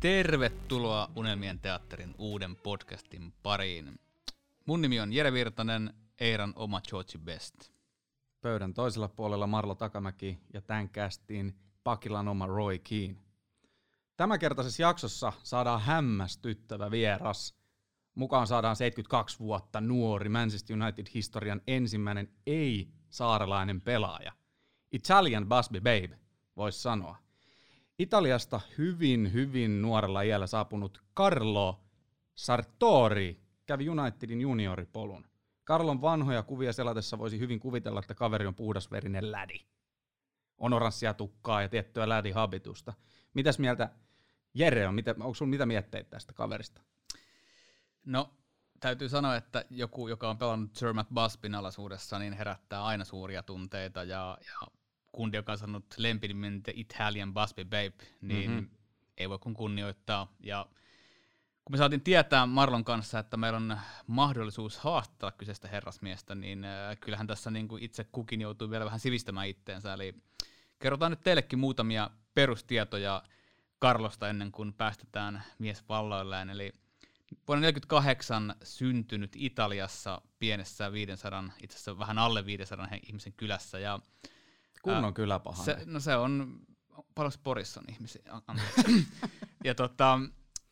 Tervetuloa Unelmien teatterin uuden podcastin pariin. Mun nimi on Jere Virtanen, Eiran oma George Best. Pöydän toisella puolella Marlo Takamäki ja tämän kästiin Pakilan oma Roy Keane. Tämänkertaisessa jaksossa saadaan hämmästyttävä vieras. Mukaan saadaan 72 vuotta nuori Manchester United-historian ensimmäinen ei-saarelainen pelaaja. Italian Busby Babe, voisi sanoa. Italiasta hyvin, hyvin nuorella iällä saapunut Carlo Sartori kävi Unitedin junioripolun. Karlon vanhoja kuvia selatessa voisi hyvin kuvitella, että kaveri on puhdasverinen lädi. On oranssia tukkaa ja tiettyä lädihabitusta. Mitäs mieltä Jere on? Mitä, onko sinulla mitä mietteitä tästä kaverista? No, täytyy sanoa, että joku, joka on pelannut Sir Matt Busbyn alaisuudessa, niin herättää aina suuria tunteita ja, ja kundi, joka on sanonut lempinimen The Italian Busby Babe, niin mm-hmm. ei voi kuin kunnioittaa. Ja kun me saatiin tietää Marlon kanssa, että meillä on mahdollisuus haastaa kyseistä herrasmiestä, niin äh, kyllähän tässä niin kuin itse kukin joutuu vielä vähän sivistämään itteensä. Eli kerrotaan nyt teillekin muutamia perustietoja Karlosta ennen kuin päästetään mies valloilleen. Eli vuonna 1948 syntynyt Italiassa pienessä 500, itse asiassa vähän alle 500 ihmisen kylässä. Ja, Kunnon kyläpahan. Se, no se on, paljon Porissa on ihmisiä, ja tota,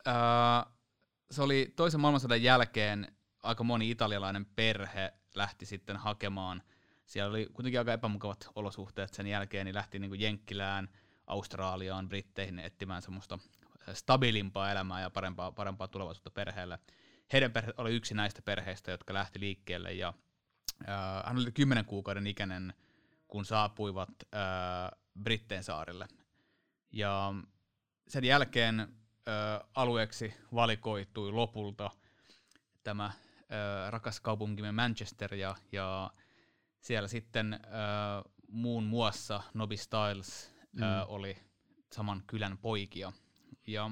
ää, se oli toisen maailmansodan jälkeen aika moni italialainen perhe lähti sitten hakemaan. Siellä oli kuitenkin aika epämukavat olosuhteet sen jälkeen, niin lähti niin kuin Jenkkilään, Australiaan, Britteihin etsimään semmoista stabiilimpaa elämää ja parempaa, parempaa tulevaisuutta perheelle. Heidän perhe oli yksi näistä perheistä, jotka lähti liikkeelle ja äh, hän oli kymmenen kuukauden ikäinen, kun saapuivat äh, Britteen saarille. Ja sen jälkeen alueeksi valikoitui lopulta tämä rakas kaupunkimme Manchester ja, ja siellä sitten ö, muun muassa Nobby Styles mm. ö, oli saman kylän poikia. Ja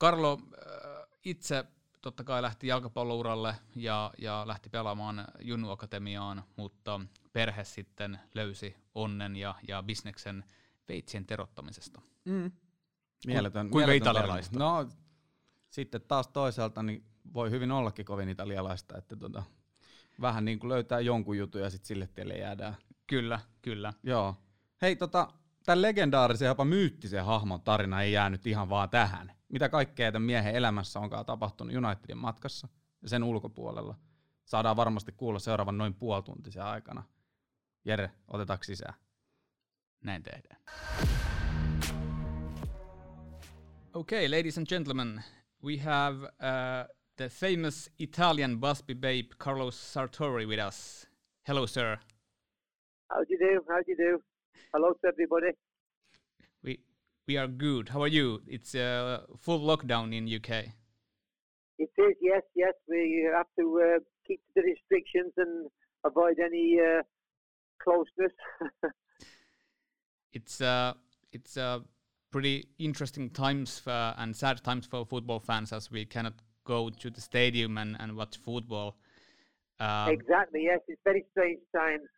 Carlo ö, itse totta kai lähti jalkapallouralle ja, ja lähti pelaamaan Junnu Akatemiaan, mutta perhe sitten löysi onnen ja, ja bisneksen veitsien terottamisesta. Mm. Mieletön. Kuinka mieletön italialaista? No, sitten taas toisaalta niin voi hyvin ollakin kovin italialaista, että tota, vähän niin kuin löytää jonkun jutun ja sitten sille teille jäädään. Kyllä, kyllä. Joo. Hei, tota, tämän legendaarisen jopa myyttisen hahmon tarina ei jäänyt ihan vaan tähän. Mitä kaikkea tämän miehen elämässä onkaan tapahtunut Unitedin matkassa ja sen ulkopuolella. Saadaan varmasti kuulla seuraavan noin puoltuntisen aikana. Jere, otetaanko sisään? Näin tehdään. Okay, ladies and gentlemen, we have uh, the famous Italian busby babe Carlos Sartori with us. Hello, sir. How do you do? How do you do? Hello to everybody. We are good. How are you? It's a uh, full lockdown in UK. It is. Yes, yes. We have to uh, keep the restrictions and avoid any uh, closeness. it's uh, it's uh, pretty interesting times for, and sad times for football fans as we cannot go to the stadium and, and watch football. Um, exactly, yes, it's very strange times.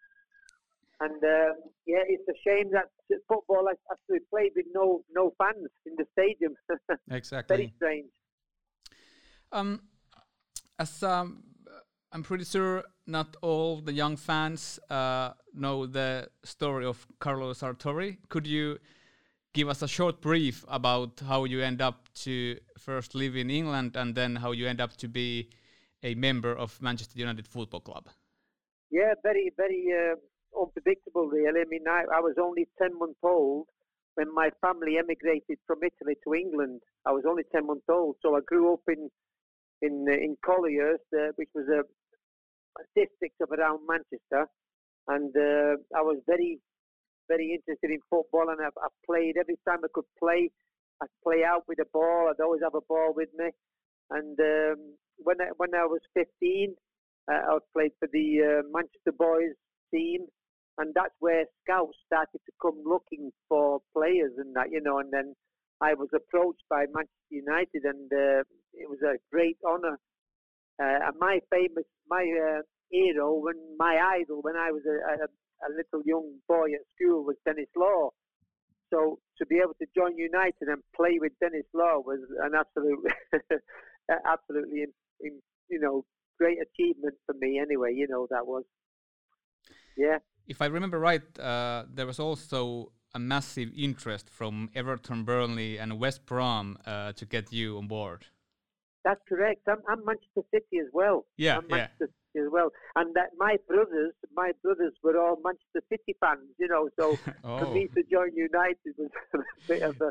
And uh, yeah, it's a shame that football has to be played with no no fans in the stadium. exactly. Very strange. Um, as um, I'm pretty sure not all the young fans uh, know the story of Carlos Sartori. Could you give us a short brief about how you end up to first live in England and then how you end up to be a member of Manchester United Football Club? Yeah, very, very uh, unpredictable, really. I mean, I, I, was only 10 months old when my family emigrated from Italy to England. I was only 10 months old, so I grew up in in uh, in Collyhurst, uh, which was a, a, district of around Manchester, and uh, I was very very interested in football, and I've, I've played every time I could play. I'd play out with a ball. I'd always have a ball with me. And um, when I, when I was 15, uh, I played for the uh, Manchester Boys team, and that's where scouts started to come looking for players and that, you know. And then I was approached by Manchester United, and uh, it was a great honour. Uh, and my famous, my uh, hero, when my idol, when I was a, a a little young boy at school was Denis Law. So to be able to join United and play with Denis Law was an absolute, absolutely, in, in, you know, great achievement for me. Anyway, you know that was. Yeah. If I remember right, uh, there was also a massive interest from Everton, Burnley, and West Brom uh, to get you on board. That's correct. I'm, I'm Manchester City as well. Yeah, I'm yeah. Manchester City as well. And that my brothers, my brothers were all Manchester City fans. You know, so for Oh. me to join United was a bit of a.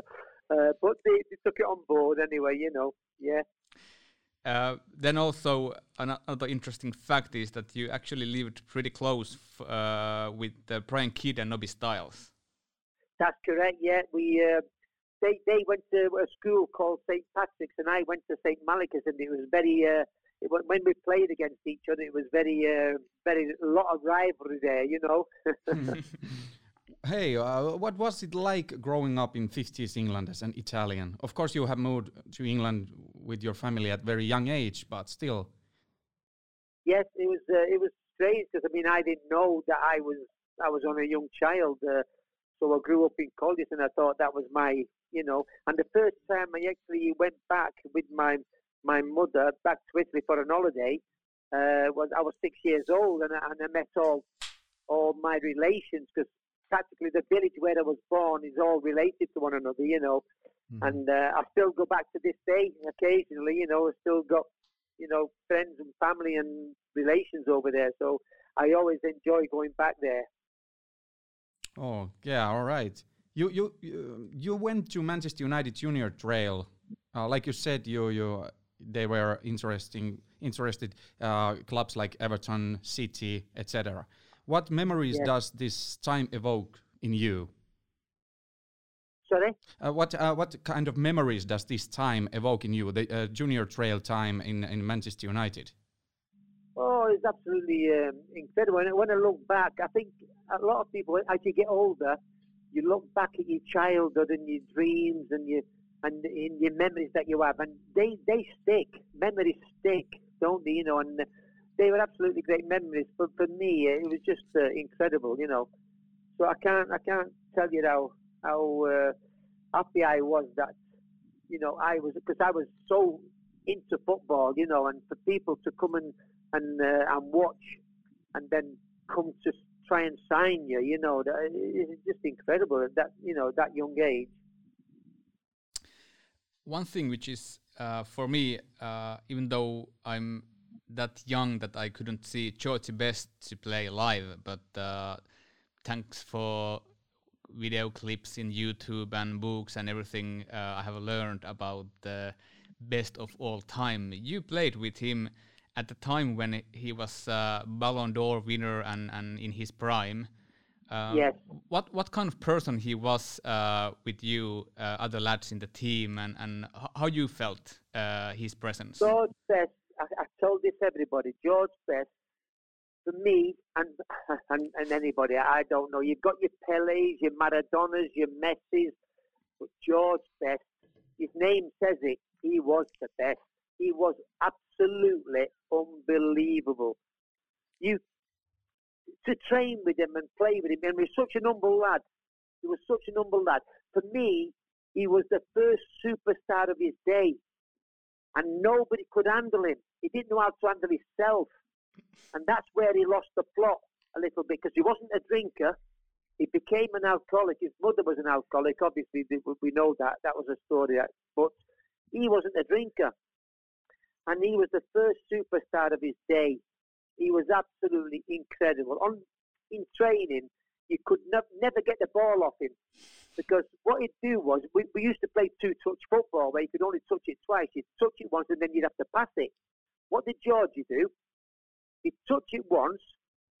Uh, but they, they took it on board anyway. You know, yeah. Uh, then also another interesting fact is that you actually lived pretty close f- uh, with uh, Brian Kidd and Nobby Stiles. That's correct. Yeah, we uh, they they went to a school called St Patrick's, and I went to St Malachy's, and it was very. Uh, it, when we played against each other, it was very, uh, very a lot of rivalry there. You know. Hey, uh, what was it like growing up in 50s England as an Italian? Of course, you have moved to England with your family at very young age, but still. yes, it was. Uh, it was strange because I mean I didn't know that I was I was on a young child. Uh, so I grew up in Collyhurst, and I thought that was my, you know. And the first time I actually went back with my my mother back to Italy for an holiday uh, was I was six years old, and I, and I met all all my relations because practically the village where I was born is all related to one another, you know. And uh, I still go back to this day occasionally, you know. I still got you know friends and family and relations over there, so I always enjoy going back there. Oh, yeah, all right. You you you, you went to Manchester United Junior Trail. Uh, like you said, you you they were interesting interested uh, clubs like Everton, City, etc. What memories Yeah. does this time evoke in you? Sorry. Uh, what uh, what kind of memories does this time evoke in you? The uh, Junior Trail time in in Manchester United. Oh, it's absolutely um, incredible. And when I look back, I think a lot of people, as you get older, you look back at your childhood and your dreams and your and in your memories that you have, and they they stick. Memories stick, don't they? You know, and they were absolutely great memories. But for me, it was just uh, incredible. You know, so I can't I can't tell you how how uh, happy I was that you know I was because I was so into football. You know, and for people to come and and uh, and watch, and then come to try and sign you. You know, that, it's just incredible at that you know that young age. One thing which is uh, for me, uh, even though I'm that young that I couldn't see Georgie Best to play live, but uh, thanks for video clips in YouTube and books and everything uh, I have learned about the best of all time. You played with him at the time when he was uh, Ballon d'Or winner and, and in his prime. Um, Yes. What what kind of person he was uh, with you, uh, other lads in the team, and and how you felt uh, his presence? George Best, told this everybody. George Best, for me and, and and anybody, I don't know. You've got your Pelés, your Maradonas, your Messis, but George Best, his name says it. He was the best. He was absolutely unbelievable. You to train with him and play with him, and he was such an humble lad. He was such an humble lad. For me, he was the first superstar of his day and nobody could handle him. He didn't know how to handle himself, and that's where he lost the plot a little bit because he wasn't a drinker. He became an alcoholic. His mother was an alcoholic. Obviously, we know that. That was a story. Uh, but he wasn't a drinker, and he was the first superstar of his day. He was absolutely incredible. On in training, you could ne- never get the ball off him because what he'd do was we, we used to play two touch football where you could only touch it twice. You'd touch it once and then you'd have to pass it. What did Georgie do? He'd touch it once,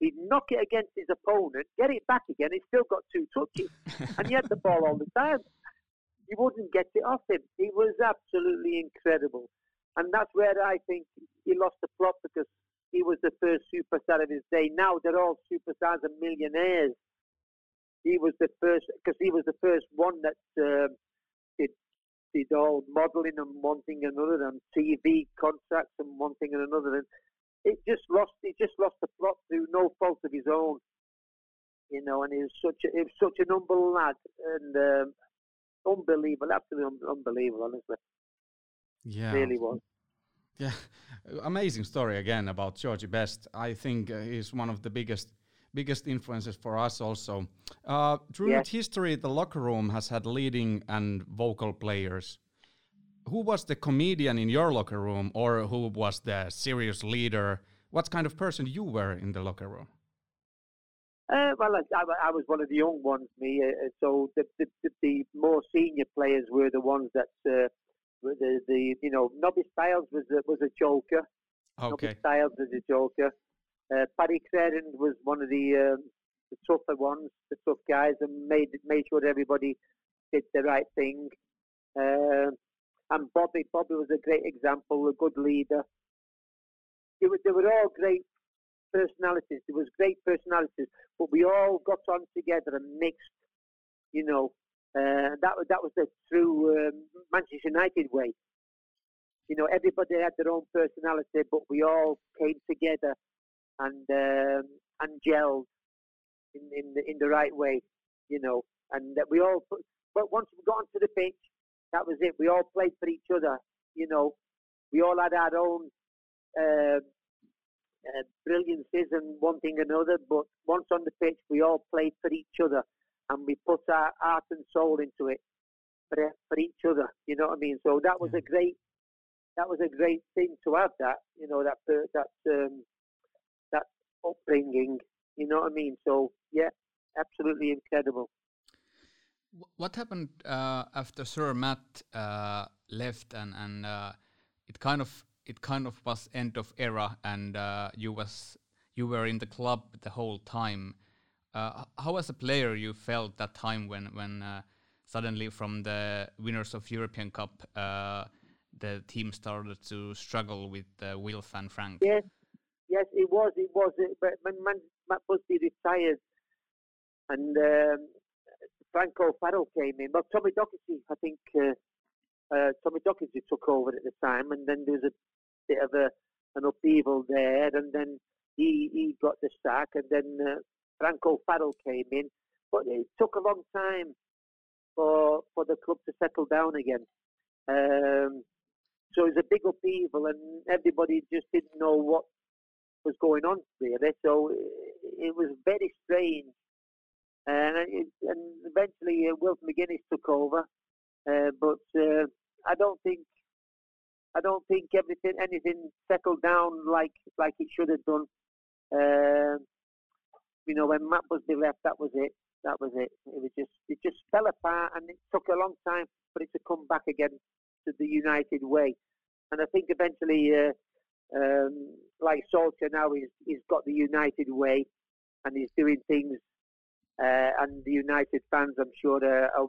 he'd knock it against his opponent, get it back again, he's still got two touches. and he had the ball all the time. You wouldn't get it off him. He was absolutely incredible. And that's where I think he lost the plot because he was the first superstar of his day. Now they're all superstars and millionaires he was the first because he was the first one that uh, did did all modelling and one thing and another and TV contracts and one thing and another and it just lost he just lost the plot through no fault of his own. you know, and he was such a, he was such an humble lad and um, unbelievable, absolutely un- unbelievable, honestly. Yeah, Really was. Yeah, amazing story again about Georgie Best. I think uh, he's one of the biggest biggest influences for us also. Uh, throughout Yes. history, the locker room has had leading and vocal players. Who was the comedian in your locker room, or who was the serious leader? What kind of person you were in the locker room? Uh, well, I, I, was one of the young ones, me. Uh, so the, the, the, the more senior players were the ones that uh, were the, the you know Nobby Stiles was a, was a joker. Okay, Nobby Stiles was a joker. Uh, Paddy Crerand was one of the um, the tougher ones, the tough guys, and made made sure everybody did the right thing. Uh, and Bobby, Bobby was a great example, a good leader. They were, they were all great personalities. There was great personalities, but we all got on together and mixed. You know, uh, that was that was the true um, Manchester United way. You know, everybody had their own personality, but we all came together and um, and gelled in in the, in the right way. You know, and that we all. Put, but once we got onto the pitch, that was it. We all played for each other. You know, we all had our own uh, uh, brilliances and one thing another. But once on the pitch, we all played for each other, and we put our heart and soul into it for for each other. You know what I mean? So that was Yeah. a great that was a great thing to have. That you know that that um, that upbringing. You know what I mean? So yeah, absolutely incredible. What happened uh, after Sir Matt uh, left, and and uh, it kind of it kind of was end of era, and uh, you was you were in the club the whole time. Uh, how as a player you felt that time when when uh, suddenly from the winners of European Cup uh, the team started to struggle with uh, Wilf and Frank. Yes, yes, it was. It was. uh, But when Man, Matt Busby retired, and um, Frank O'Farrell came in. Well, Tommy Docherty, I think uh, uh, Tommy Docherty took over at the time, and then there was a bit of a an upheaval there, and then he he got the sack, and then uh, Frank O'Farrell came in. But it took a long time for for the club to settle down again. Um, so it was a big upheaval, and everybody just didn't know what was going on really. So it, was very strange. And, it, and eventually, uh, Wilf McGuinness took over, uh, but uh, I don't think I don't think everything anything settled down like like it should have done. Uh, you know, when Matt Busby left, that was it. That was it. It was just it just fell apart, and it took a long time for it to come back again to the United way. And I think eventually, uh, um, like Solskjaer now, he's he's got the United way, and he's doing things. Uh, and the United fans, I'm sure, are, are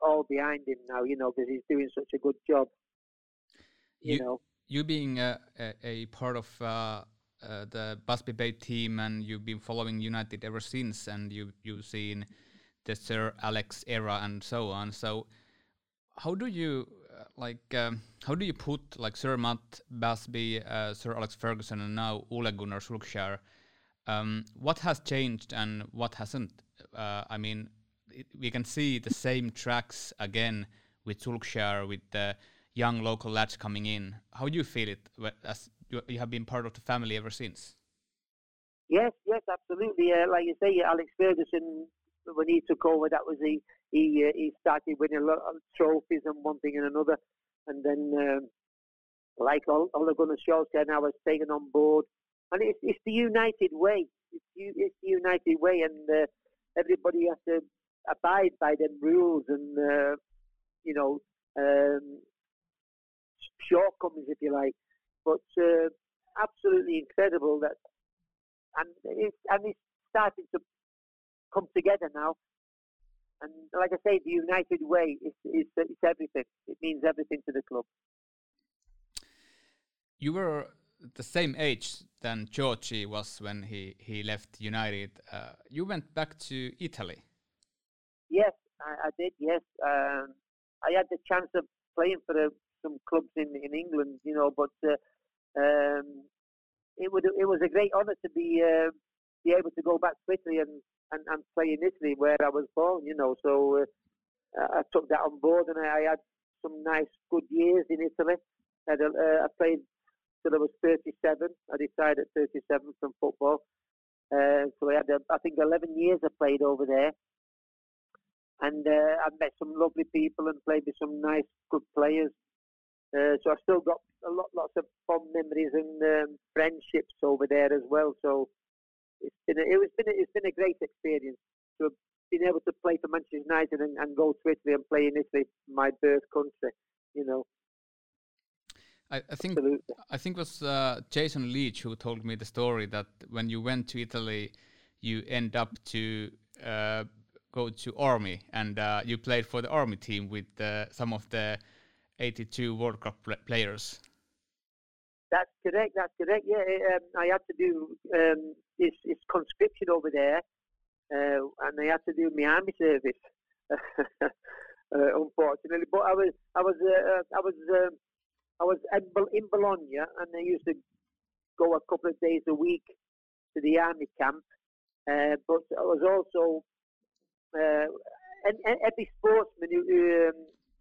all behind him now. You know, because he's doing such a good job. You, You- know. you being a, a, a part of uh, uh, the Busby Babe team and you've been following United ever since and you you've seen the Sir Alex era and so on. So how do you like um, how do you put like Sir Matt Busby, uh, Sir Alex Ferguson, and now Ole Gunnar Solskjaer? Um, what has changed and what hasn't? Uh, I mean, it, we can see the same tracks again with Solskjaer, with the young local lads coming in. How do you feel it as you, you have been part of the family ever since? Yes, yes, absolutely. Uh, like you say, Alex Ferguson, when he took over, that was he. He uh, he started winning a lot of trophies and one thing and another, and then um, like all Ole Gunnar Solskjaer now was taken on board, and it's it's the United way. It's it's the United way, and uh, everybody has to abide by them rules and uh, you know um, shortcomings, if you like. But uh, absolutely incredible that and it's and it's starting to come together now. And like I say, the United way is is it's everything. It means everything to the club. You were the same age than Georgie was when he, he left United. Uh, you went back to Italy. Yes, I, I did. Yes, um, I had the chance of playing for uh, some clubs in, in England, you know, but uh, um, it would it was a great honour to be uh, be able to go back to Italy and and, and play in Italy where I was born. You know, so uh, I took that on board, and I, I had some nice, good years in Italy. I, uh, I played till I was 37. I retired at 37 from football. Uh, so I had, uh, I think, 11 years I played over there. And uh, I met some lovely people and played with some nice, good players. Uh, so I've still got a lot, lots of fond memories and um, friendships over there as well. So it's been, a, it was been, a, it's been a great experience to have been able to play for Manchester United and, and go to Italy and play in Italy, my birth country. You know. I, I think Absolutely. I think it was uh, Jason Leach who told me the story that when you went to Italy, you end up to uh, go to army and uh, you played for the army team with uh, some of the 82 World Cup players. That's correct. That's correct. Yeah, um, I had to do um, this conscription over there, uh, and I had to do my army service. uh, unfortunately, but I was I was uh, I was um, I was in Bologna, and I used to go a couple of days a week to the army camp. Uh, but I was also uh, and, and every sportsman who, um,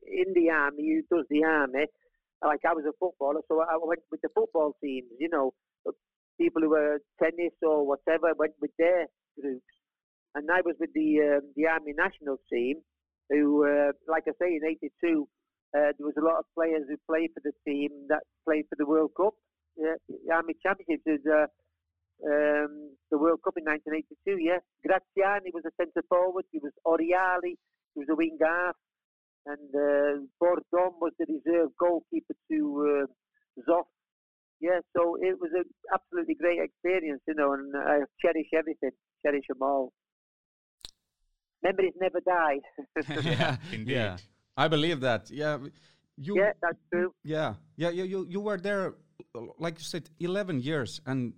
in the army who does the army, like I was a footballer, so I went with the football teams. You know, people who were tennis or whatever went with their groups, and I was with the um, the army national team. Who, uh, like I say, in '82, uh, there was a lot of players who played for the team that played for the World Cup. Yeah, the Army Championship is uh, um, the World Cup in 1982. Yeah, Graziani was a centre forward. He was Oriali. He was a wing half, and uh, Bordon was the reserve goalkeeper to uh, Zoff. Yeah, so it was an absolutely great experience, you know, and I cherish everything, cherish them all. Memories never die. yeah, indeed. Yeah. I believe that. Yeah, you. Yeah, that's true. Yeah, yeah, you you, you were there, like you said, eleven years, and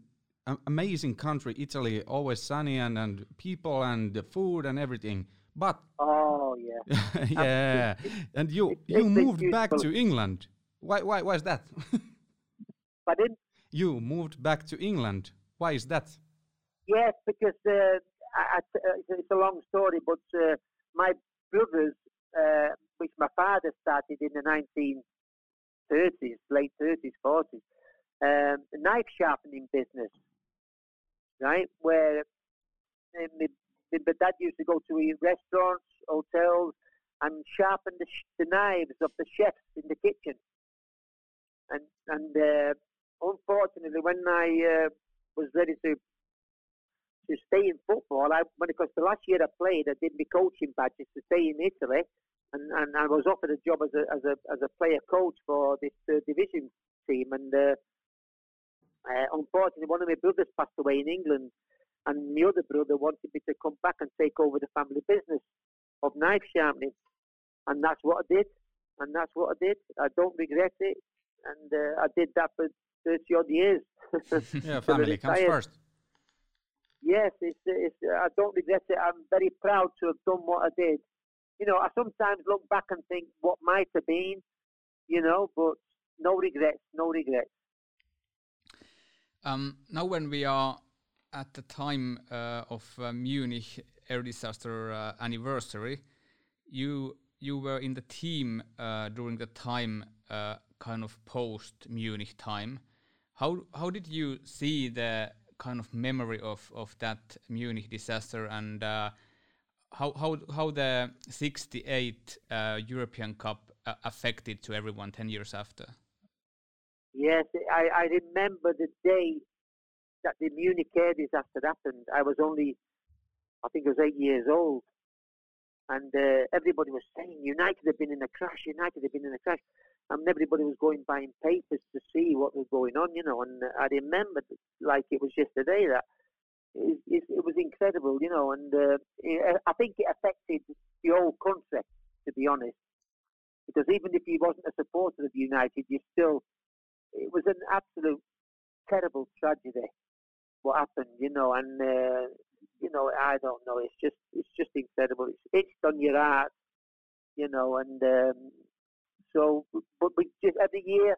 amazing country, Italy, always sunny and and people and the food and everything. But oh yeah, yeah, and you you moved back to England. Why why why is that? Pardon? You moved back to England. Why is that? Yes, because uh, I, uh, it's a long story, but uh, my brothers uh, which my father started in the 1930s, late 30s, 40s, um, a knife sharpening business, right? Where uh, my, my dad used to go to restaurants, hotels, and sharpen the, the knives of the chefs in the kitchen. And and uh, unfortunately, when I uh, was ready to to stay in football, I when because the last year I played, I did my coaching badges to stay in Italy, and, and I was offered a job as a as a as a player coach for this third division team. And uh, uh, unfortunately, one of my brothers passed away in England, and my other brother wanted me to come back and take over the family business of knife sharpening, and that's what I did. And that's what I did. I don't regret it, and uh, I did that for thirty odd years. yeah, family comes first. Yes, it's, it's, I don't regret it. I'm very proud to have done what I did you know, I sometimes look back and think what might have been, you know, but no regrets, no regrets. Um, now, when we are at the time uh, of uh, Munich air disaster uh, anniversary, you you were in the team during the time, kind of post Munich time. How how did you see the kind of memory of of that Munich disaster and uh, how how how the 68 uh, European Cup uh, affected to everyone 10 years after? Yes, I, I remember the day that the Munich air disaster happened. I was only, I think I was eight years old. And uh, everybody was saying United had been in a crash, United had been in a crash. And everybody was going buying papers to see what was going on, you know. And I remember, like it was yesterday, that it, it, it was incredible, you know, and uh, it, I think it affected the whole country, to be honest. Because even if you wasn't a supporter of United, you still, it was an absolute terrible tragedy what happened, you know, and uh, you know, I don't know, it's just, it's just incredible. It's itched on your heart, you know, and um, so, but we just every year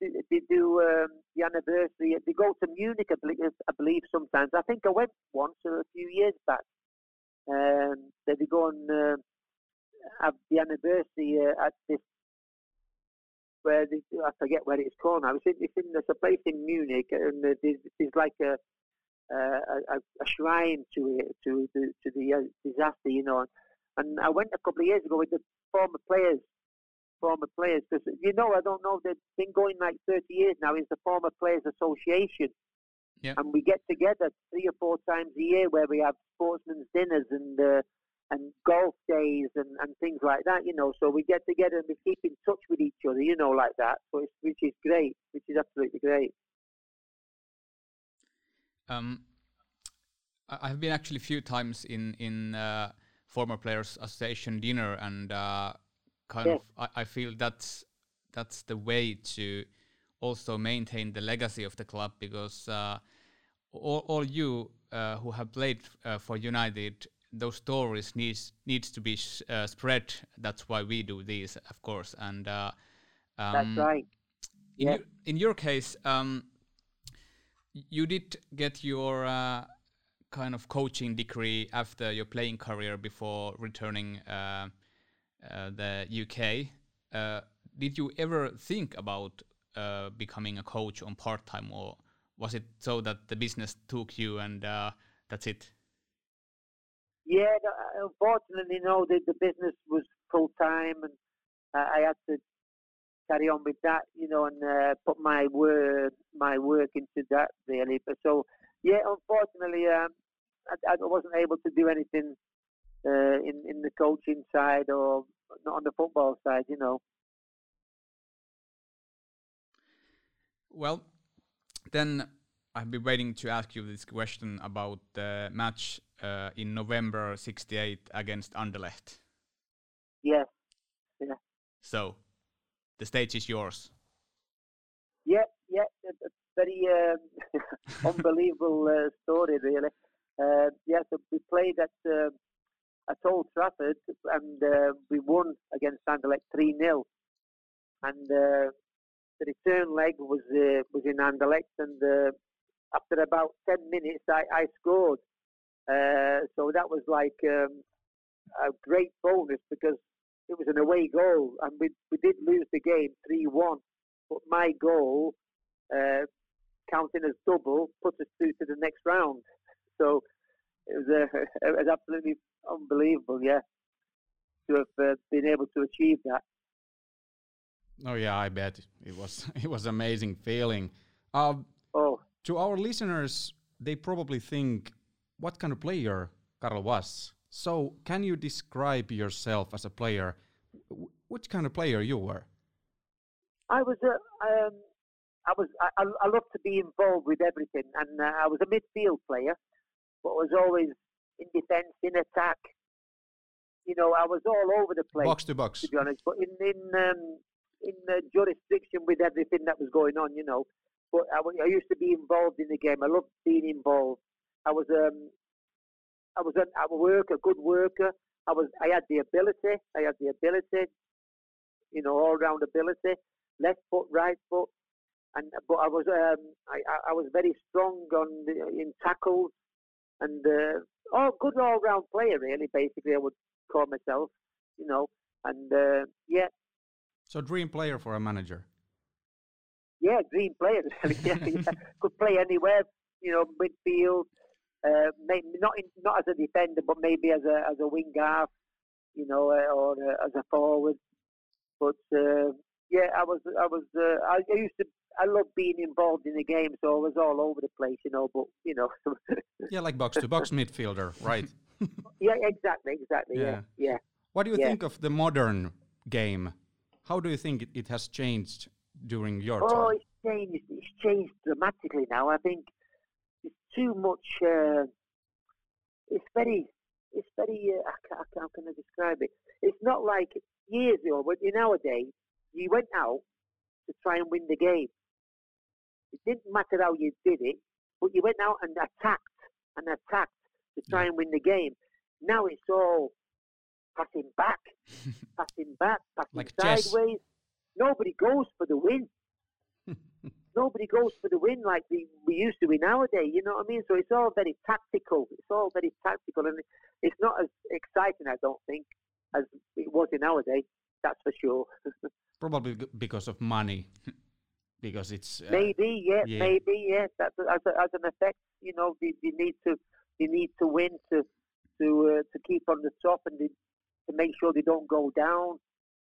they do um, the anniversary. They go to Munich, I believe, I believe, sometimes. I think I went once a few years back. Um, they'll be going uh, have the anniversary uh, at this where they, I forget where it's called now. It's in, it's in there's a place in Munich, and there's, there's like a a, a shrine to it to the to the uh, disaster, you know. And I went a couple of years ago with the former players, former players, because you know I don't know they've been going like 30 years now. It's the Former Players Association, Yeah. and we get together three or four times a year where we have sportsmen's dinners and uh, and golf days and, and things like that, you know. So we get together and we keep in touch with each other, you know, like that. So it's, which is great, which is absolutely great. Um, I've been actually a few times in in uh, former players association dinner, and uh, kind Yeah. of I, I feel that's that's the way to also maintain the legacy of the club because uh, all, all you uh, who have played uh, for United, those stories needs needs to be sh- uh, spread. That's why we do these, of course, and uh, That's um, right. in, Yeah. your, in your case, um, you did get your uh, kind of coaching degree after your playing career before returning uh, uh, the UK. Uh, did you ever think about uh, becoming a coach on part time, or was it so that the business took you and uh, that's it? Yeah, unfortunately, no, the, the business was full time, and uh, I had to carry on with that, you know, and uh, put my work my work into that really. But so, yeah, unfortunately, um, I, I wasn't able to do anything uh, in in the coaching side or not on the football side, you know. Well, then I've been waiting to ask you this question about the match uh, in November '68 against Anderlecht. Yes. Yeah, So, the stage is yours. yeah, yeah. It's a very um, unbelievable uh, story, really. Uh, yeah, so we played at uh, at Old Trafford and uh, we won against Anderlecht three 0 and uh, the return leg was uh, was in Anderlecht, and uh, after about ten minutes, I, I scored. Uh, so that was like um, a great bonus because it was an away goal, and we we did lose the game three one, but my goal, uh, counting as double, put us through to the next round. So it was uh, it was absolutely unbelievable, yeah, to have uh, been able to achieve that. Oh yeah, I bet it was it was amazing feeling. Uh, Oh, to our listeners, they probably think, what kind of player Karl was. So, can you describe yourself as a player? Wh- Which kind of player you were? I was a, um, I was, I, I I love to be involved with everything, and uh, I was a midfield player, but was always in defence, in attack. You know, I was all over the place, Box to box. to be honest. But in in um, in the jurisdiction with everything that was going on, you know. But I, I used to be involved in the game. I loved being involved. I was um, I was a, a worker, good worker. I was, I had the ability. I had the ability. You know, all round ability. Left foot, right foot, and but I was um, I, I- I was very strong on the, in tackles, and uh, oh, good all round player really. Basically, I would call myself. You know, and uh, yeah, So, dream player for a manager. Yeah, dream player. really. yeah, yeah. Could play anywhere. You know, midfield. Uh, maybe not in, not as a defender, but maybe as a as a wing half. You know, uh, or uh, as a forward. But uh, yeah, I was I was uh, I, I used to I love being involved in the game, so I was all over the place. You know, but you know, Yeah, like box to box midfielder, right? yeah, exactly, exactly. Yeah, yeah. What do you Yeah. think of the modern game? How do you think it, it has changed during your Oh, time? it's changed. It's changed dramatically now. I think it's too much. Uh, it's very. It's very. Uh, I I how can I describe it? It's not like years ago. But in our day, you went out to try and win the game. It didn't matter how you did it, but you went out and attacked and attacked to try and win the game. Now it's all passing back, passing back, passing Like chess. Nobody goes for the win. nobody goes for the win like we, we used to in nowadays. You know what I mean? So it's all very tactical. It's all very tactical, and it's not as exciting, I don't think, as it was in our day. That's for sure. Probably because of money. because it's uh, maybe yeah, yeah, maybe yes that's as, a, as an effect you know you, you need to you need to win to to uh, to keep on the top and to make sure they don't go down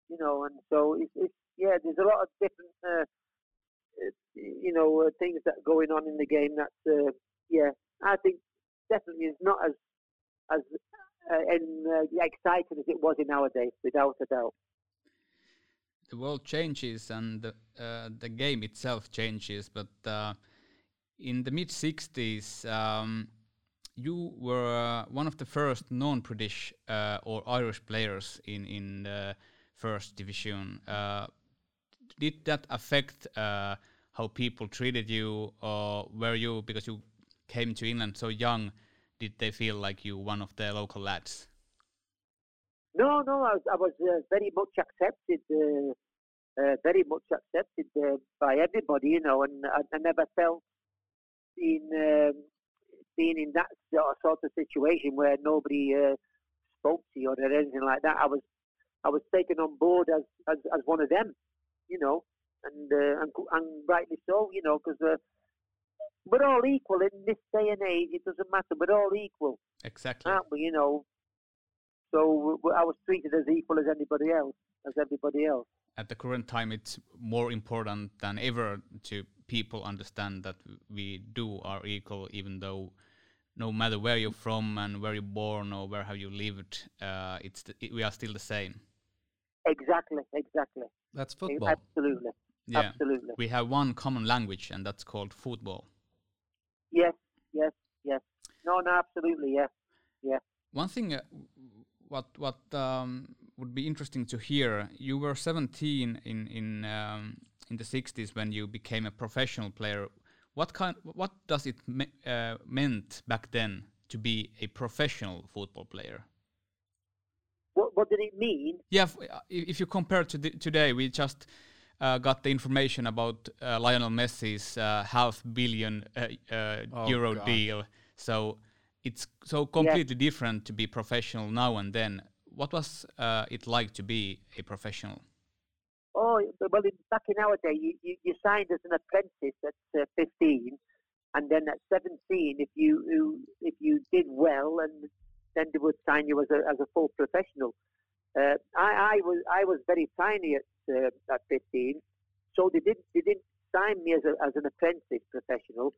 you know and so it's, it's yeah there's a lot of different uh, uh you know uh, things that are going on in the game that uh, yeah I think definitely is not as as and exciting as it was in our day without a doubt the world changes and the, game itself changes, but in the mid 60s, um, you were uh, one of the first non British uh, or Irish players in, in the first division. Uh, did that affect uh, how people treated you, or were you, because you came to England so young, did they feel like you one of the local lads? No, no, I was, I was uh, very much accepted, uh, uh, very much accepted uh, by everybody, you know, and I, I never felt being um, being in that sort of situation where nobody uh, spoke to you or anything like that. I was I was taken on board as as, as one of them, you know, and uh, and, and rightly so, you know, because. Uh, we're all equal in this day and age. It doesn't matter. We're all equal. Exactly. Aren't we? You know, so I was treated as equal as anybody else, as everybody else. At the current time, it's more important than ever to people understand that we do are equal, even though no matter where you're from and where you're born or where have you lived, uh, it's the, it, we are still the same. Exactly, exactly. That's football. Absolutely. Yeah. Absolutely. We have one common language, and that's called football. Yes, yes, yes. No, no, absolutely, yes, yes. One thing uh, what what um, would be interesting to hear. You were 17 in in um, in the 60s when you became a professional player. What kind? What does it me uh, meant back then to be a professional football player? What What did it mean? Yeah, uh, if you compare to the, today, we just. Uh, got the information about uh, Lionel Messi's uh, half billion uh, oh euro God. deal. So it's so completely yeah. different to be professional now and then. What was uh, it like to be a professional? Oh, well, in, back in our day, you, you, you signed as an apprentice at uh, 15, and then at 17, if you if you did well, and then they would sign you as a as a full professional. Uh, I, I was I was very tiny at uh, at 15, so they didn't they didn't sign me as a, as an apprentice professional.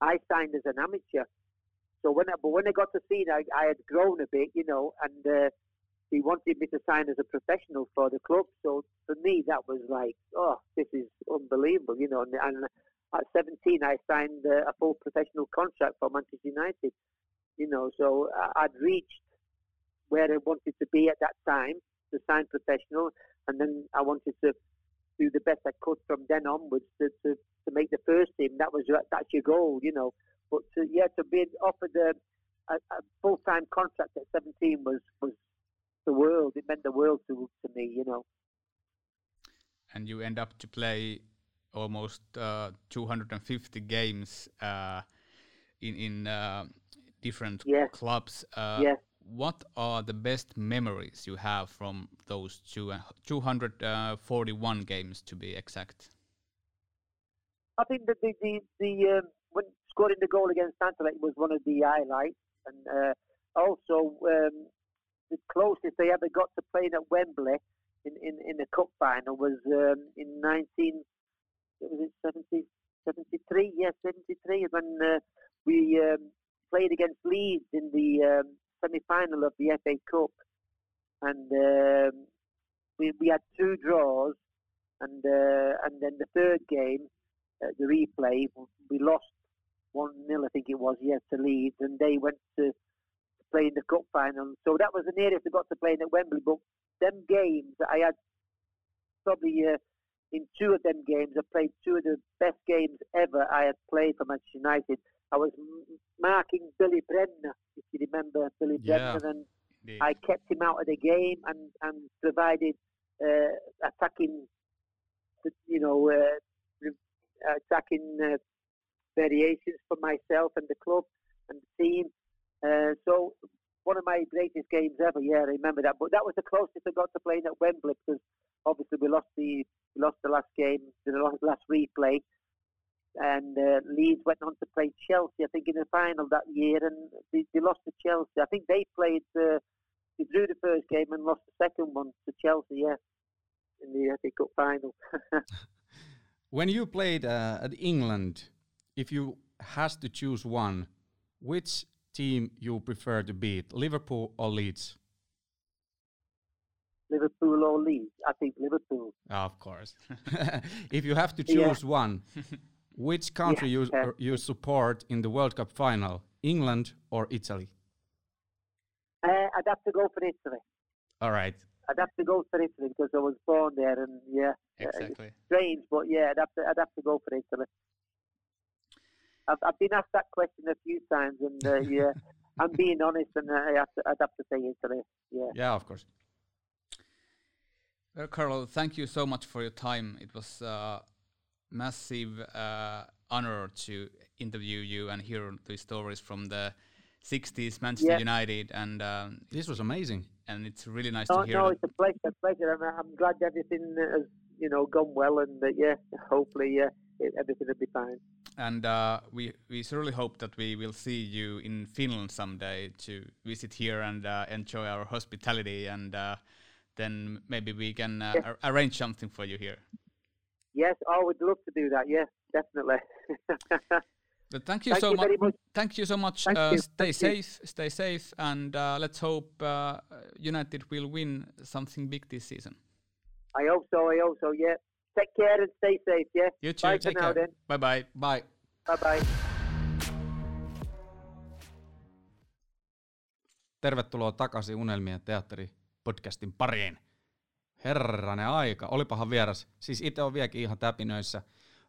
I signed as an amateur. So when I, but when I got to see I, I had grown a bit, you know, and uh, he wanted me to sign as a professional for the club. So for me, that was like, oh, this is unbelievable, you know. And, and at 17, I signed uh, a full professional contract for Manchester United, you know. So I'd reached where I wanted to be at that time the sign professional, and then I wanted to do the best I could from then onwards to, to, to make the first team. That was that's your goal, you know. But to, yeah, to be offered a, a, a full time contract at 17 was was the world. It meant the world to to me, you know. And you end up to play almost uh, 250 games uh, in in uh, different yes. clubs. Uh, yes. What are the best memories you have from those two, uh, 241 games, to be exact? I think that the the, the um, when scoring the goal against Anderlecht was one of the highlights, and uh, also um, the closest they ever got to playing at Wembley in, in, in the cup final was um, in 19 was it 70, 73 yes 73 when uh, we um, played against Leeds in the um, semi-final of the FA Cup and um, we, we had two draws and uh, and then the third game uh, the replay we lost one 0 I think it was, yes, to Leeds, and they went to, play in the cup final. So that was the nearest they got to playing at Wembley. But them games, I had probably uh, in two of them games, I played two of the best games ever I had played for Manchester United. I was marking Billy Bremner, if you remember Billy yeah, Bremner, and indeed. I kept him out of the game and and provided uh, attacking, you know, uh, attacking uh, variations for myself and the club and the team. Uh, so one of my greatest games ever. Yeah, I remember that. But that was the closest I got to playing at Wembley because obviously we lost the we lost the last game, the last replay, and uh, Leeds went on to play Chelsea. I think in the final that year, and they, they lost to Chelsea. I think they played. Uh, they drew the first game and lost the second one to Chelsea. Yeah, in the FA Cup final. when you played uh, at England, if you has to choose one, which team you prefer to beat, Liverpool or Leeds? Liverpool or Leeds? I think Liverpool. of course. if you have to choose yeah. one, which country yeah, you yeah. you support in the World Cup final, England or Italy? Uh, I'd have to go for Italy. All right. I'd have to go for Italy because I was born there, and yeah, exactly. Uh, strange, but yeah, I'd have to I'd have to go for Italy. I've, I've been asked that question a few times, and uh, yeah, I'm being honest, and I have to, I'd have to say Italy. Yeah. Yeah, of course. Well, Carlo, thank you so much for your time. It was a massive uh, honor to interview you and hear the stories from the 60s Manchester yeah. United, and um, this was amazing. And it's really nice no, to hear. No, it's a pleasure, a pleasure. I'm, I'm glad everything has you know gone well, and uh, yeah, hopefully, yeah, everything will be fine and uh, we we certainly hope that we will see you in Finland someday to visit here and uh, enjoy our hospitality, and uh, then maybe we can uh, yes. arrange something for you here. Yes, I would love to do that. Yes, definitely. but thank you thank so you mu much. Thank you so much. Uh, stay thank safe. You. Stay safe, and uh, let's hope United will win something big this season. I hope so. I hope so. Yeah. Take care and stay safe, yeah? You too. Bye Take for care. Bye bye. Bye. Bye bye. Tervetuloa takaisin Unelmien teatteri podcastin pariin. Herranen aika, olipahan vieras. Siis itse on vieläkin ihan täpinöissä.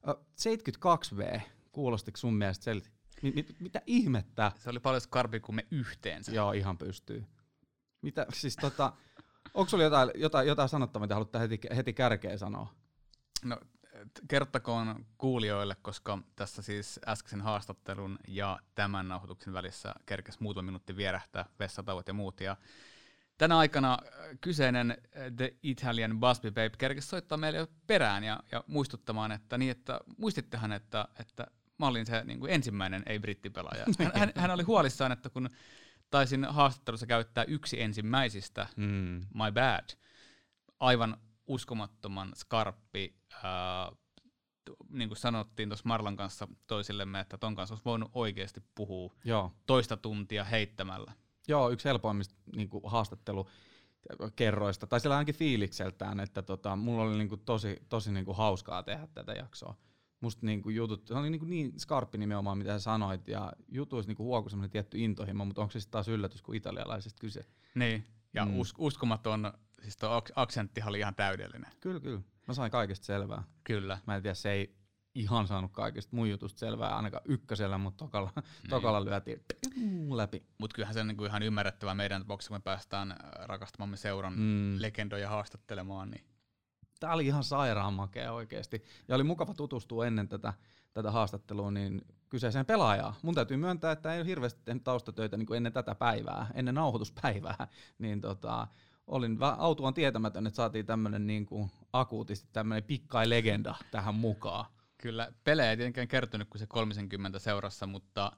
72V, kuulostiko sun mielestä selti? mit, mit, mitä ihmettä? Se oli paljon skarpi kuin me yhteensä. Joo, ihan pystyy. Mitä, siis tota, onko sulla jotain, jotain, jotain sanottavaa, mitä haluat heti, heti kärkeen sanoa? No, kertokoon kuulijoille, koska tässä siis äskeisen haastattelun ja tämän nauhoituksen välissä kerkesi muutama minuutti vierähtää vessatauot ja muut. Ja tänä aikana äh, kyseinen äh, The Italian Busby Babe kerkesi soittaa meille perään ja, ja muistuttamaan, että, niin, että muistittehan, että, että mä olin se niin kuin ensimmäinen ei-brittipelaaja. Hän, hän, hän oli huolissaan, että kun taisin haastattelussa käyttää yksi ensimmäisistä, mm. my bad, aivan uskomattoman skarppi, ää, niin kuin sanottiin tuossa Marlan kanssa toisillemme, että ton kanssa olisi voinut oikeasti puhua Joo. toista tuntia heittämällä. Joo, yksi helpoimmista niin kuin haastattelu kerroista, tai siellä ainakin fiilikseltään, että tota, mulla oli niin kuin tosi, tosi niin kuin hauskaa tehdä tätä jaksoa. Musta niin kuin jutut, se oli niin, kuin niin skarppi nimenomaan, mitä sä sanoit, ja jutuissa niin huokui semmoinen tietty intohimo, mutta onko se sitten taas yllätys, kun italialaisesta kyse? Niin, ja mm. us- uskomaton Siis tuo aksenttihan oli ihan täydellinen. Kyllä, kyllä. Mä sain kaikesta selvää. Kyllä. Mä en tiedä, se ei ihan saanut kaikesta mun jutusta selvää, ainakaan ykkösellä, mutta tokalla, niin. tokalla lyötiin läpi. Mutta kyllähän se on niinku ihan ymmärrettävä meidän tapauksessa, kun me päästään äh, rakastamamme seuran mm. legendoja haastattelemaan. Niin. Tämä oli ihan sairaan makea oikeasti. Ja oli mukava tutustua ennen tätä, tätä haastattelua niin kyseiseen pelaajaan. Mun täytyy myöntää, että ei ole hirveästi tehnyt taustatöitä niin kuin ennen tätä päivää, ennen nauhoituspäivää. Niin tota, olin autuaan tietämätön, että saatiin tämmöinen niin kuin akuutisti tämmöinen pikkai legenda tähän mukaan. Kyllä, pelejä ei tietenkään kertonut kuin se 30 seurassa, mutta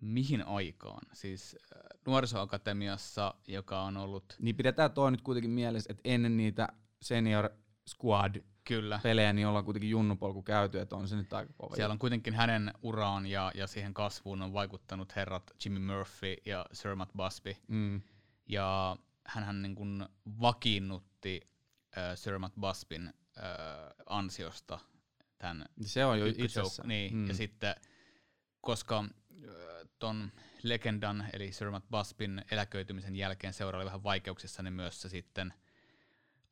mihin aikaan? Siis äh, nuorisoakatemiassa, joka on ollut... Niin pidetään toi nyt kuitenkin mielessä, että ennen niitä senior squad Kyllä. pelejä, niin ollaan kuitenkin junnupolku käyty, että on se nyt aika kova. Siellä on kuitenkin hänen uraan ja, ja siihen kasvuun on vaikuttanut herrat Jimmy Murphy ja Sir Matt Busby. Mm. Ja hän niin kuin vakiinnutti äh, Sir Matt Busbin äh, ansiosta tämän Se on jo itsessä. Niin, mm. ja sitten koska äh, ton legendan eli Sir Matt Busbin eläköitymisen jälkeen seura oli vähän vaikeuksissa, niin myös se sitten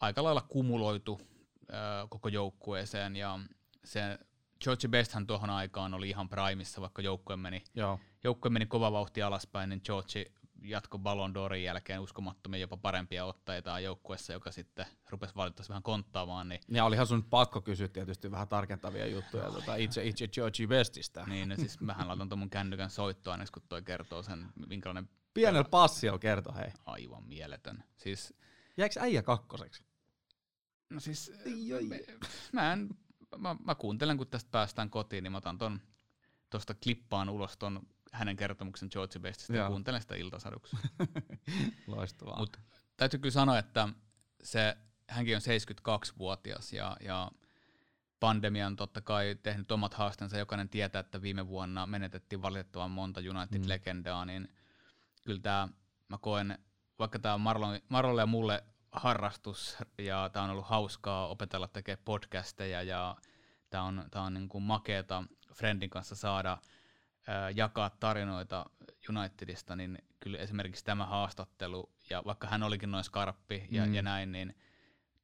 aika lailla kumuloitu äh, koko joukkueeseen ja se George Besthän tuohon aikaan oli ihan primissa, vaikka joukkue meni, Joo. joukkue meni kova vauhti alaspäin, niin George jatko Ballon d'Orin jälkeen uskomattomia jopa parempia otteita joukkueessa, joka sitten rupesi valitettavasti vähän konttaamaan. Niin, Ja olihan sun pakko kysyä tietysti vähän tarkentavia juttuja tota itse, itse Georgie Bestistä. niin siis mähän laitan tuon mun kännykän soittoa, kun toi kertoo sen, minkälainen Pienellä passilla kerto, hei. aivan mieletön. Siis, Jäikö äijä kakkoseksi? no siis, me, mä, en, mä, mä, kuuntelen, kun tästä päästään kotiin, niin mä otan ton, tosta klippaan ulos ton hänen kertomuksen George Bestistä ja kuuntelen sitä iltasaduksi. Loistavaa. Mut täytyy kyllä sanoa, että se, hänkin on 72-vuotias ja, ja pandemia on totta kai tehnyt omat haasteensa. Jokainen tietää, että viime vuonna menetettiin valitettavan monta United-legendaa, niin kyllä tämä, mä koen, vaikka tämä on Marlon, Marlolle ja mulle harrastus ja tämä on ollut hauskaa opetella tekemään podcasteja ja tämä on, tää on niin kuin makeeta Friendin kanssa saada jakaa tarinoita Unitedista, niin kyllä esimerkiksi tämä haastattelu, ja vaikka hän olikin noin skarppi ja, Mm. ja näin, niin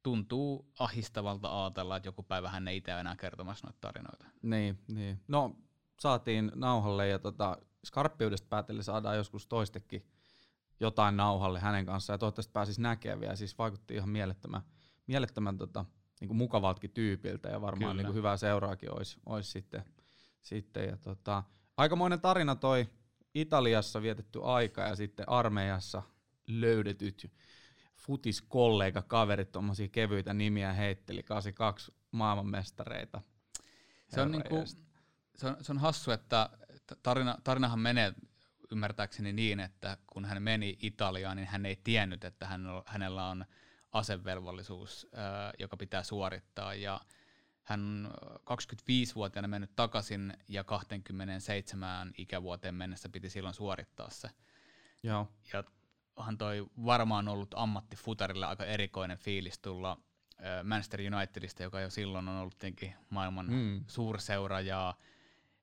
tuntuu ahistavalta ajatella, että joku päivä hän ei itse enää kertomassa noita tarinoita. Niin, niin. No, saatiin nauhalle ja tota, skarppiudesta päätellen saadaan joskus toistekin jotain nauhalle hänen kanssaan ja toivottavasti pääsisi näkemään vielä. Siis vaikutti ihan mielettömän, mielettömän tota, niin kuin mukavaltakin tyypiltä ja varmaan Kyllä. niin kuin hyvää seuraakin olisi, olisi sitten. sitten ja tota, aikamoinen tarina toi Italiassa vietetty aika ja sitten armeijassa löydetyt futiskollega kaverit, tuommoisia kevyitä nimiä heitteli, 82 maailmanmestareita. Se on, niinku, se, on, se on hassu, että tarina, tarinahan menee ymmärtääkseni niin, että kun hän meni Italiaan, niin hän ei tiennyt, että hän, hänellä on asevelvollisuus, joka pitää suorittaa. Ja hän on 25-vuotiaana mennyt takaisin ja 27 ikävuoteen mennessä piti silloin suorittaa se. Joo. Ja onhan toi varmaan ollut ammattifutarille aika erikoinen fiilis tulla Manchester Unitedista, joka jo silloin on ollut tietenkin maailman Mm. suurseura ja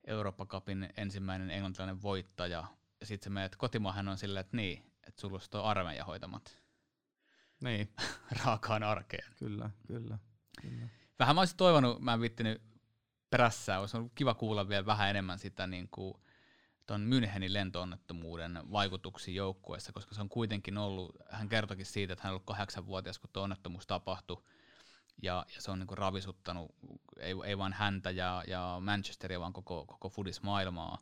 Eurooppa Cupin ensimmäinen englantilainen voittaja. Ja sitten sä menet kotimaahan on silleen, että niin, että sulla olisi tuo armeija hoitamat Niin, raakaan arkeen. kyllä, kyllä. kyllä. Vähän mä olisin toivonut, mä en viittinyt perässä, olisi ollut kiva kuulla vielä vähän enemmän sitä niin kuin ton Münchenin lentoonnettomuuden vaikutuksia joukkueessa, koska se on kuitenkin ollut, hän kertokin siitä, että hän on ollut kahdeksanvuotias, kun tuo onnettomuus tapahtui, ja, ja se on niin kuin ravisuttanut ei, ei vain häntä ja, ja Manchesteria, vaan koko, koko fudismaailmaa.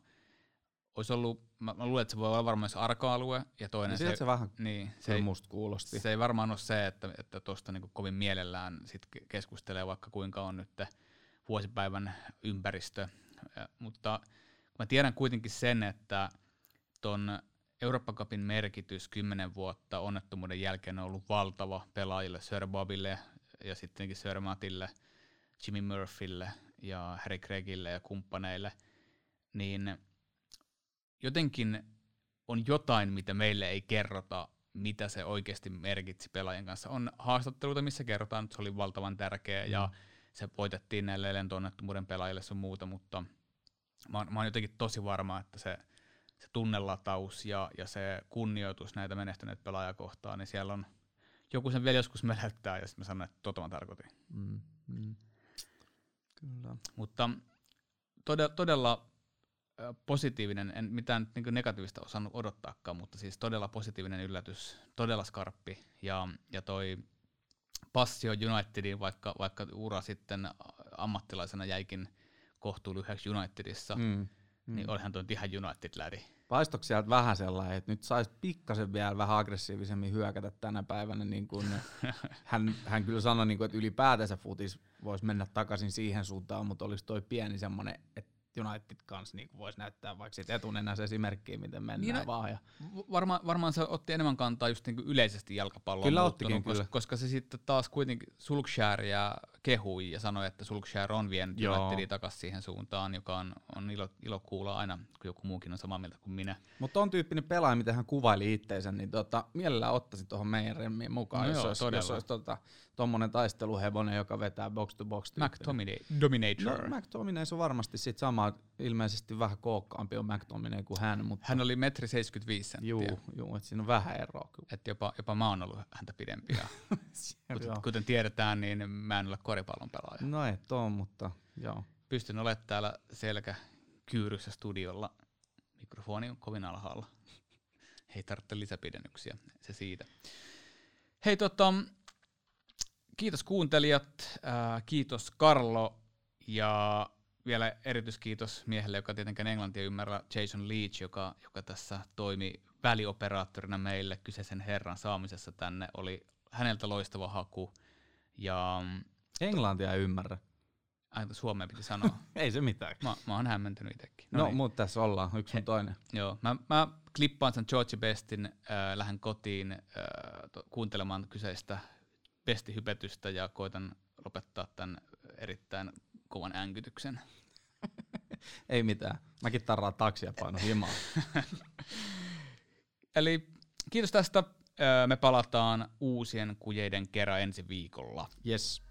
Olisi ollut, mä, mä luulen, että se voi olla varmaan myös arka-alue, ja toinen Ja siltä se vähän niin, se ei, musta kuulosti. se ei varmaan ole se, että, että tuosta niinku kovin mielellään sit ke- keskustelee vaikka kuinka on nyt vuosipäivän ympäristö. Ä, Mutta mä tiedän kuitenkin sen, että ton Eurooppa Cupin merkitys 10 vuotta onnettomuuden jälkeen on ollut valtava pelaajille, Sir Bobille ja sittenkin Sir Mattille, Jimmy Murphylle ja Harry Craigille ja kumppaneille, niin jotenkin on jotain, mitä meille ei kerrota, mitä se oikeasti merkitsi pelaajien kanssa. On haastatteluita, missä kerrotaan, että se oli valtavan tärkeä ja se voitettiin näille lentoonnettomuuden pelaajille sun muuta, mutta mä oon, mä oon jotenkin tosi varma, että se, se tunnelataus ja, ja se kunnioitus näitä menehtyneitä pelaajia kohtaan, niin siellä on joku sen vielä joskus meläyttää ja sitten mä sanon, että tota mä tarkoitin. Mm, mm. Kyllä. Mutta todella, todella positiivinen, en mitään niin negatiivista osannut odottaakaan, mutta siis todella positiivinen yllätys, todella skarppi. Ja, ja toi passio Unitediin, vaikka, vaikka ura sitten ammattilaisena jäikin kohtuu lyhyeksi Unitedissa, mm. Mm. niin olihan nyt ihan United-läri. Paistoiko sieltä vähän sellainen, että nyt saisi pikkasen vielä vähän aggressiivisemmin hyökätä tänä päivänä, niin kuin hän, hän kyllä sanoi, niin kuin, että ylipäätänsä futis voisi mennä takaisin siihen suuntaan, mutta olisi toi pieni semmoinen, että United kanssa niin voisi näyttää vaikka sit etunenässä esimerkkiä, miten mennään Niin, no- vaan. Ja, Varma, varmaan se otti enemmän kantaa just niin yleisesti jalkapalloon. Kyllä ottikin, koska, kyllä. koska se sitten taas kuitenkin Sulksjäriä kehui ja sanoi, että Sulksjär on vienyt Joo. Unitedia takaisin siihen suuntaan, joka on, on ilo, ilo kuulla aina, kun joku muukin on samaa mieltä kuin minä. mutta on tyyppinen pelaaja, miten hän kuvaili itteensä, niin tota, mielellään ottaisin tuohon meidän remmiin mukaan, No jos, joo, olisi, todella. jos olisi tota, tommonen taisteluhevonen, joka vetää box to box McTominay, Dominator. No, McTominay se on varmasti sit sama, ilmeisesti vähän kookkaampi on McTominay kuin hän, mutta Hän oli metri 75 senttiä. juu, juu että siinä on vähän eroa. Että jopa, jopa mä oon ollut häntä pidempi. Kuten, kuten, tiedetään, niin mä en ole koripallon pelaaja. No et oo, mutta joo. Pystyn olemaan täällä selkä kyyryssä studiolla. Mikrofoni on kovin alhaalla. Hei tarvitse lisäpidennyksiä, se siitä. Hei tota, kiitos kuuntelijat, äh, kiitos Karlo ja vielä erityiskiitos miehelle, joka tietenkään englantia ymmärrä, Jason Leach, joka, joka tässä toimi välioperaattorina meille kyseisen herran saamisessa tänne. Oli häneltä loistava haku. Ja, Englantia ei ymmärrä. Aina Suomeen piti sanoa. ei se mitään. Mä, mä oon hämmentynyt itsekin. No, no niin. mutta tässä ollaan, yksi on toinen. Joo, mä, mä klippaan sen George Bestin, äh, lähden kotiin äh, to, kuuntelemaan kyseistä bestihypetystä ja koitan lopettaa tämän erittäin kovan änkytyksen. Ei mitään. Mäkin tarraan taksia paino himaa. Eli kiitos tästä. Me palataan uusien kujeiden kerran ensi viikolla. Yes.